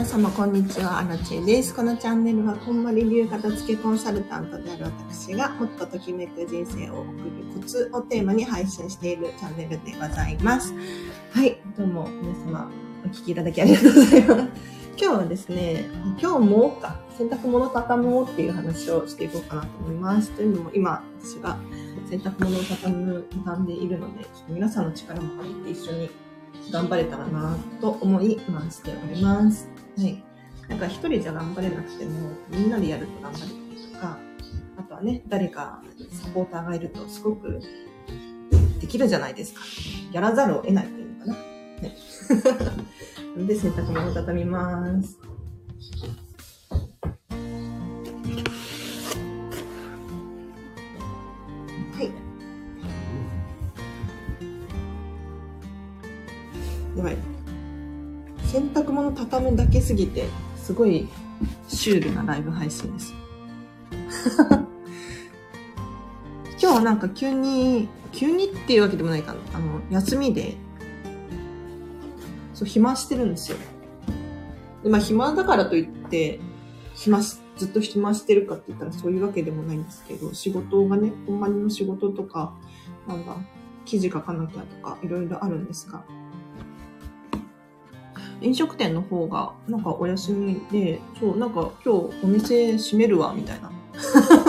皆様こんにちは、アラチェです。このチャンネルは、こんまり流片付けコンサルタントである私が、もっとときめく人生を送るコツをテーマに配信しているチャンネルでございます。はい、どうも皆様お聞きいただきありがとうございます。今日はですね、今日もか、洗濯物畳もうっていう話をしていこうかなと思います。というのも、今、私が洗濯物を畳む、畳んでいるので、ちょっと皆さんの力も借りて一緒に頑張れたらなと思い回しております。はい。なんか一人じゃ頑張れなくても、みんなでやると頑張れたりとか、あとはね、誰かサポーターがいるとすごくできるじゃないですか。やらざるを得ないっていうのかな。ね。な ので洗濯物を畳みます。洗濯物畳むだけすぎて、すごいシュールなライブ配信です。今日はなんか急に、急にっていうわけでもないかな。あの、休みで、そう、暇してるんですよ。で、まあ暇だからといって、暇し、ずっと暇してるかって言ったらそういうわけでもないんですけど、仕事がね、ほんまにの仕事とか、なんだ、記事書かなきゃとか、いろいろあるんですが、飲食店の方が、なんかお休みで、そう、なんか今日お店閉めるわ、みたいな。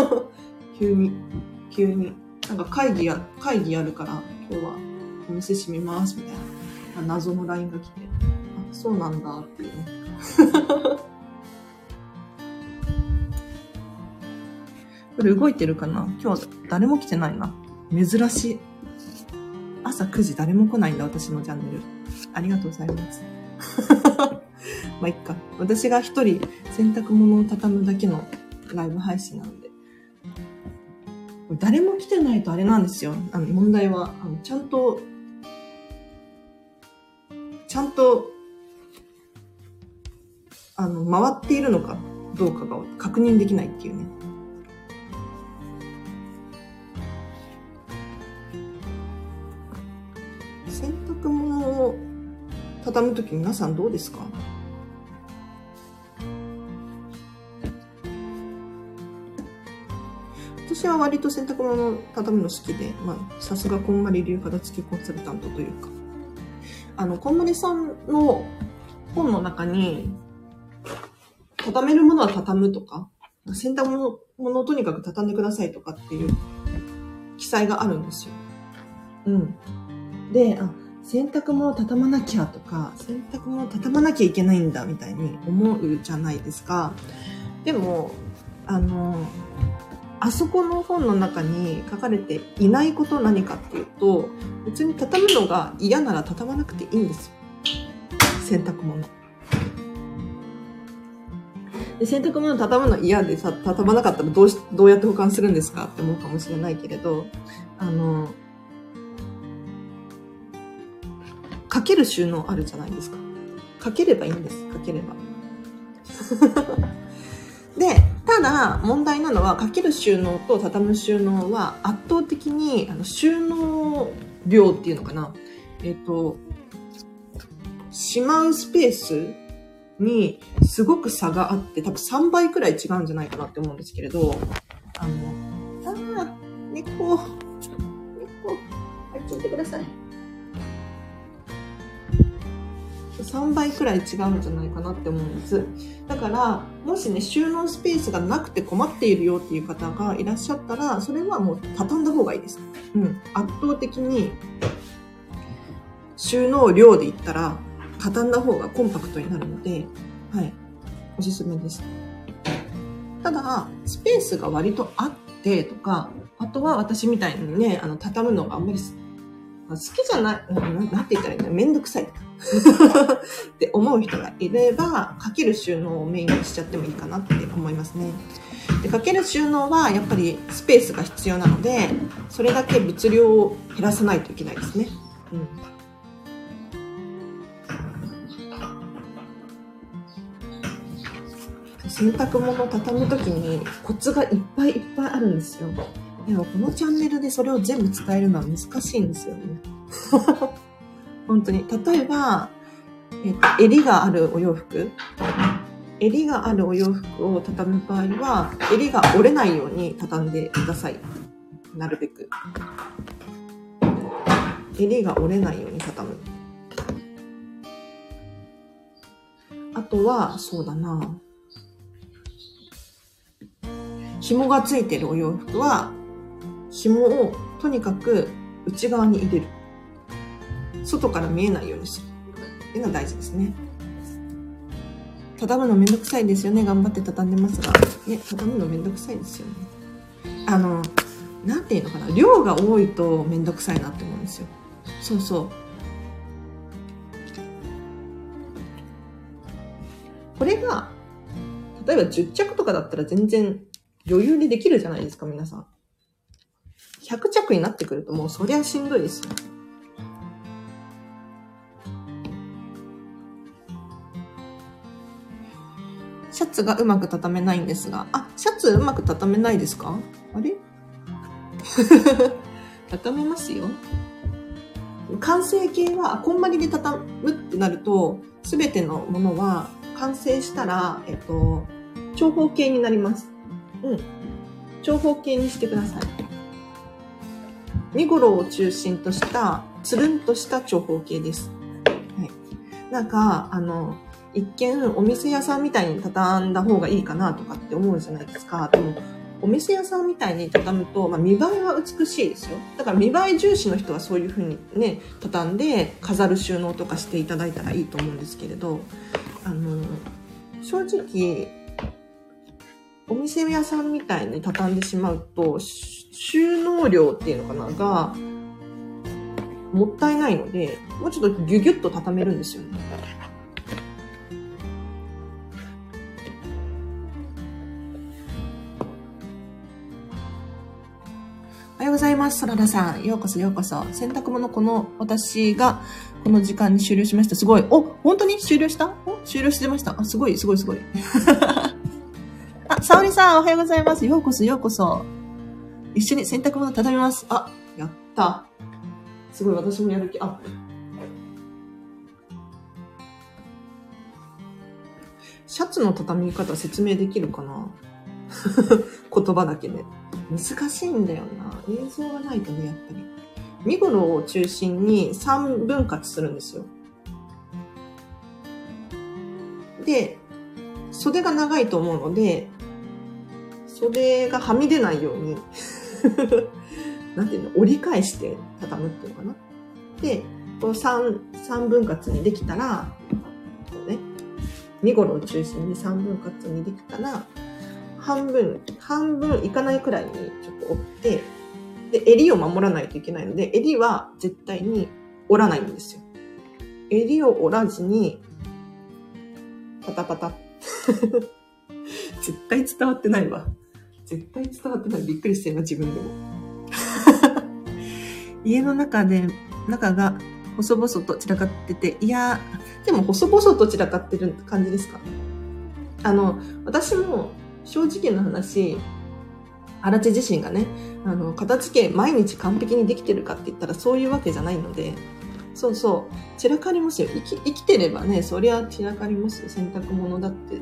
急に、急に。なんか会議や、会議やるから、今日はお店閉めます、みたいな。謎の LINE が来て、あ、そうなんだ、っていうね。これ動いてるかな？今日誰も来てないな。珍しい。朝9時誰も来ないんだ、私のチャンネル。ありがとうございます。まあ、いっか。私が一人洗濯物を畳むだけのライブ配信なので。誰も来てないとあれなんですよ。あの、問題は、あの、ちゃんと、ちゃんと、あの、回っているのかどうかが確認できないっていうね。畳むとき皆さんどうですか？私は割と洗濯物を畳むの好きで、まあ、さすがこんまり流片付きコンサルタントというか、あの、こんまりさんの本の中に、畳めるものは畳むとか、洗濯物物をとにかく畳んでくださいとかっていう記載があるんですよ。うん。で、あ、洗濯物畳まなきゃとか、洗濯物畳まなきゃいけないんだみたいに思うじゃないですか。でも、あの、あそこの本の中に書かれていないこと何かっていうと、別に畳むのが嫌なら畳まなくていいんですよ。洗濯物。で洗濯物畳むの嫌でさ、畳まなかったらどうし、どうやって保管するんですかって思うかもしれないけれど、あの、かける収納あるじゃないですか。かければいいんです。かければ。で、ただ問題なのは、かける収納と畳む収納は圧倒的にあの収納量っていうのかな。えっ、と、しまうスペースにすごく差があって、多分3倍くらい違うんじゃないかなって思うんですけれど、あの、ああ、猫、猫、あっち行ってください。3倍くらい違うんじゃないかなって思うんです。だから、もしね、収納スペースがなくて困っているよっていう方がいらっしゃったら、それはもう畳んだ方がいいです。うん。圧倒的に収納量で言ったら、畳んだ方がコンパクトになるので、はい。おすすめです。ただ、スペースが割とあってとか、あとは私みたいにね、あの、畳むのがあんまり好きじゃない、ななんて言ったらいいんだめんどくさい。って思う人がいれば、かける収納をメインにしちゃってもいいかなって思いますね。でかける収納はやっぱりスペースが必要なので、それだけ物量を減らさないといけないですね。うん。洗濯物を畳むときにコツがいっぱいいっぱいあるんですよ。でもこのチャンネルでそれを全部伝えるのは難しいんですよね。本当に。例えば、えっと、襟があるお洋服襟があるお洋服を畳む場合は、襟が折れないように畳んでください。なるべく。襟が折れないように畳む。あとは、そうだな。紐がついてるお洋服は、紐をとにかく内側に入れる。外から見えないようにする。っていうのが大事ですね。畳むのめんどくさいですよね。頑張って畳んでますが。ね、畳むのめんどくさいですよね。あの、なんていうのかな。量が多いとめんどくさいなって思うんですよ。そうそう。これが、例えば10着とかだったら全然余裕でできるじゃないですか、皆さん。100着になってくるともうそりゃしんどいですよ。シャツがうまく畳めないんですが、あ、シャツうまく畳めないですか？あれ？畳めますよ。完成形は、こんまりで畳むってなると、すべてのものは完成したら、えっと、長方形になります。うん。長方形にしてください。身ごろを中心とした、つるんとした長方形です。はい。なんか、あの、一見お店屋さんみたいに畳んだ方がいいかなとかって思うじゃないですか。でも、お店屋さんみたいに畳むと、まあ、見栄えは美しいですよ。だから見栄え重視の人はそういう風にね、畳んで飾る収納とかしていただいたらいいと思うんですけれど、あの、正直、お店屋さんみたいに畳んでしまうと、収納量っていうのかなが、もったいないので、もうちょっとギュギュッと畳めるんですよね。ようございます。ソララさん。ようこそようこそ。洗濯物この私がこの時間に終了しました。すごい。お、本当に終了した？お？終了してました？あ、すごい、すごい、すごい。あ、沙織さん、おはようございます。ようこそようこそ。一緒に洗濯物畳みます。あ、やった。すごい、私もやる気。あ、シャツの畳み方説明できるかな？言葉だけで。難しいんだよな。映像がないとね、やっぱり。身ごろを中心に3分割するんですよ。で、袖が長いと思うので、袖がはみ出ないように なんていうの、折り返して畳むっていうのかな。で、この3、3分割にできたら、こうね、身ごろを中心に3分割にできたら、半分、半分いかないくらいにちょっと折って、で、襟を守らないといけないので、襟は絶対に折らないんですよ。襟を折らずに、パタパタ。絶対伝わってないわ。絶対伝わってない。びっくりしてるな、自分でも。家の中で、中が細々と散らかってて、いやでも細々と散らかってる感じですかあの、私も正直な話、荒地自身がね、あの、片付け毎日完璧にできてるかって言ったらそういうわけじゃないので、そうそう、散らかりますよ。生き生きてればね、そりゃ散らかりますよ。洗濯物だって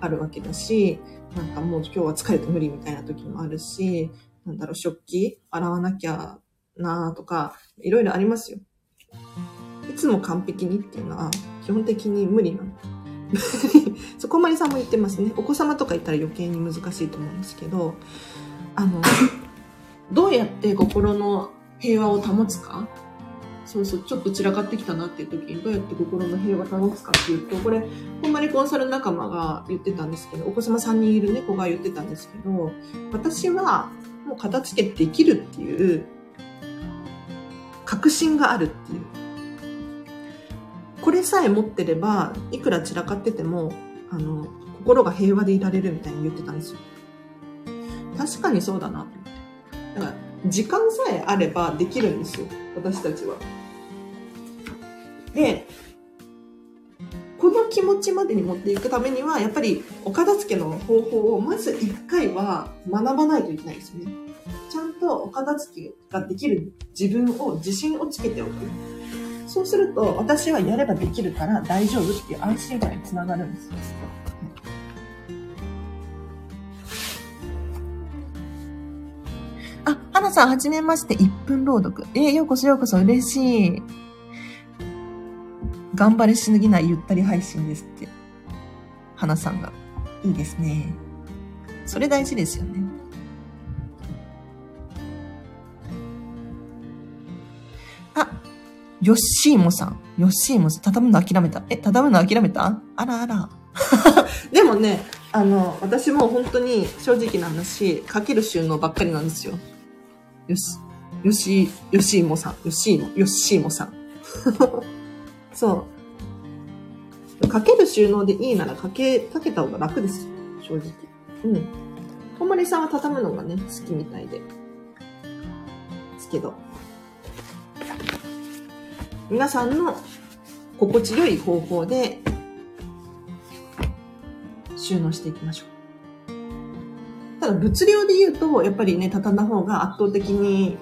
あるわけだし、なんかもう今日は疲れて無理みたいな時もあるし、なんだろう、食器洗わなきゃなとか、いろいろありますよ。いつも完璧にっていうのは基本的に無理なの。そこまりさんも言ってますね。お子様とか言ったら余計に難しいと思うんですけど、あの、どうやって心の平和を保つか？そうそう、ちょっと散らかってきたなっていう時にどうやって心の平和を保つかっていうと、これ、ほんまにコンサル仲間が言ってたんですけど、お子様3人いる猫が言ってたんですけど、私はもう片付けできるっていう確信があるっていう。これさえ持ってれば、いくら散らかってても、あの、心が平和でいられるみたいに言ってたんですよ。確かにそうだなって。だから、時間さえあればできるんですよ。私たちは。で、この気持ちまでに持っていくためには、やっぱりお片付けの方法をまず一回は学ばないといけないですね。ちゃんとお片付けができる自分を自信をつけておく。そうすると、私はやればできるから大丈夫っていう安心感につながるんですよ。あ、花さん、はじめまして、1分朗読。え、ようこそようこそ、嬉しい。頑張りしすぎないゆったり配信ですって。花さんが。いいですね。それ大事ですよね。ヨッシーモさん。ヨッシーモさん。畳むの諦めた。え、畳むの諦めた？あらあら。でもね、あの、私も本当に正直な話、かける収納ばっかりなんですよ。よし、よし、よしいもさん、よしいも、よしいもさん。そう。かける収納でいいならかけ、かけた方が楽です。正直。うん。ともりさんは畳むのがね、好きみたいで。ですけど。皆さんの心地よい方法で収納していきましょう。ただ物量で言うと、やっぱりね、畳んだ方が圧倒的に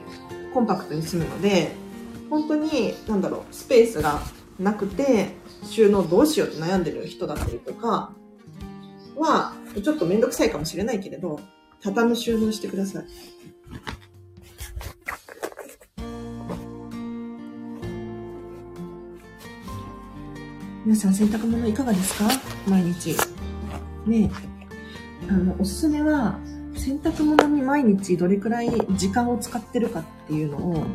コンパクトに済むので、本当に、なんだろう、スペースがなくて、収納どうしようって悩んでる人だったりとかは、ちょっとめんどくさいかもしれないけれど、畳む収納してください。皆さん洗濯物いかがですか？毎日。ねあの、おすすめは、洗濯物に毎日どれくらい時間を使ってるかっていうのを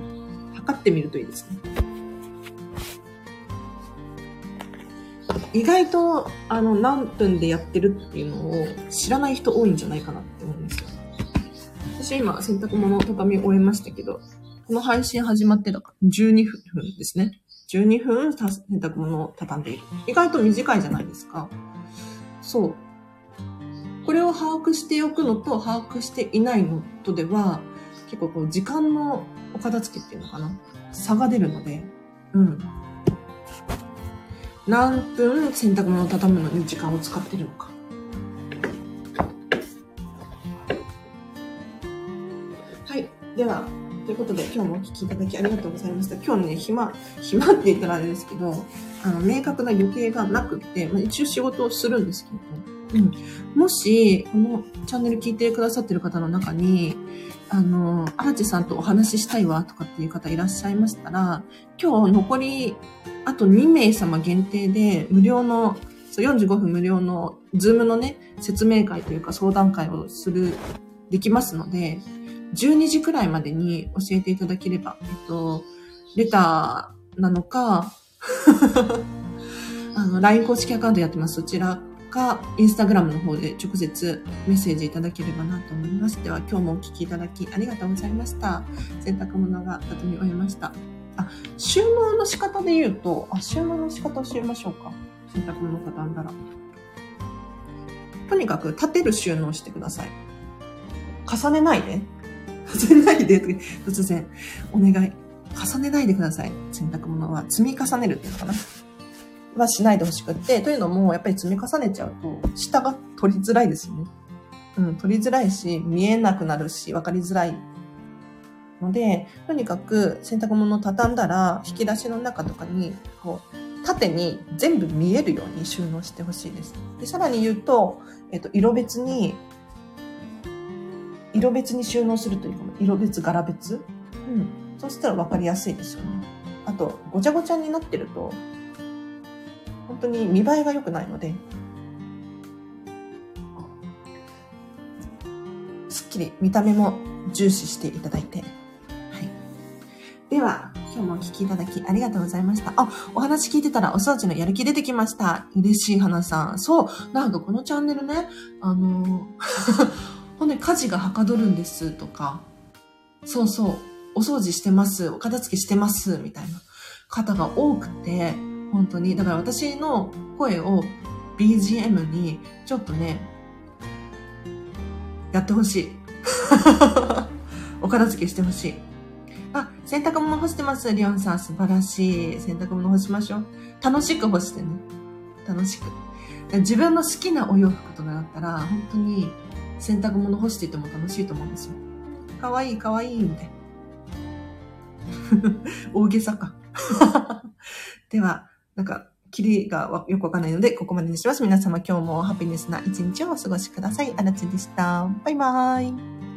測ってみるといいですね。意外と、あの、何分でやってるっていうのを知らない人多いんじゃないかなって思うんですよ。私今、洗濯物を畳み終えましたけど、この配信始まってだから12分ですね。12分洗濯物を畳んでいる。意外と短いじゃないですか。そう。これを把握しておくのと把握していないのとでは、結構こう時間のお片付けっていうのかな差が出るので、うん。何分洗濯物を畳むのに時間を使ってるのか。はい。では、ということで、今日もお聞きいただきありがとうございました。今日ね、暇、暇って言ったらあれですけど、あの、明確な余計がなくって、まあ、一応仕事をするんですけど、うん。もし、このチャンネル聞いてくださってる方の中に、あの、荒地さんとお話ししたいわとかっていう方いらっしゃいましたら、今日残り、あと2名様限定で、無料の、そう45分無料の、ズームのね、説明会というか相談会をする、できますので、12時くらいまでに教えていただければ、えっと、レターなのか、あの、LINE 公式アカウントやってます。そちらか、インスタグラムの方で直接メッセージいただければなと思います。では、今日もお聞きいただきありがとうございました。洗濯物が畳み終えました。あ、収納の仕方で言うと、あ、収納の仕方教えましょうか。洗濯物畳んだら。とにかく立てる収納してください。重ねないで。重ねないで、突然、お願い。重ねないでください。洗濯物は積み重ねるっていうのかな。はしないでほしくって、というのも、やっぱり積み重ねちゃうと、下が取りづらいですよね。うん、取りづらいし、見えなくなるし、わかりづらいので、とにかく洗濯物を畳んだら、引き出しの中とかに、こう、縦に全部見えるように収納してほしいです。で、さらに言うと、えっと、色別に、色別に収納するというか、色別、柄別。うん。そうしたら分かりやすいですよね。あと、ごちゃごちゃになってると、本当に見栄えが良くないので、すっきり見た目も重視していただいて。はい。では、今日もお聴きいただきありがとうございました。あ、お話聞いてたらお掃除のやる気出てきました。嬉しい花さん。そう。なんかこのチャンネルね、あのー、ほんで家事がはかどるんですとか、そうそう、お掃除してます、お片付けしてます、みたいな方が多くて、本当に。だから私の声を BGM にちょっとね、やってほしい。お片付けしてほしい。あ、洗濯物干してます、リオンさん。素晴らしい。洗濯物干しましょう。楽しく干してね。楽しく。自分の好きなお洋服とかだったら、本当に洗濯物干してても楽しいと思うんですよ。かわいいかわいいみたいな。大げさか。では、なんか、キリがよくわかんないので、ここまでにします。皆様今日もハピネスな一日をお過ごしください。あらちでした。バイバーイ。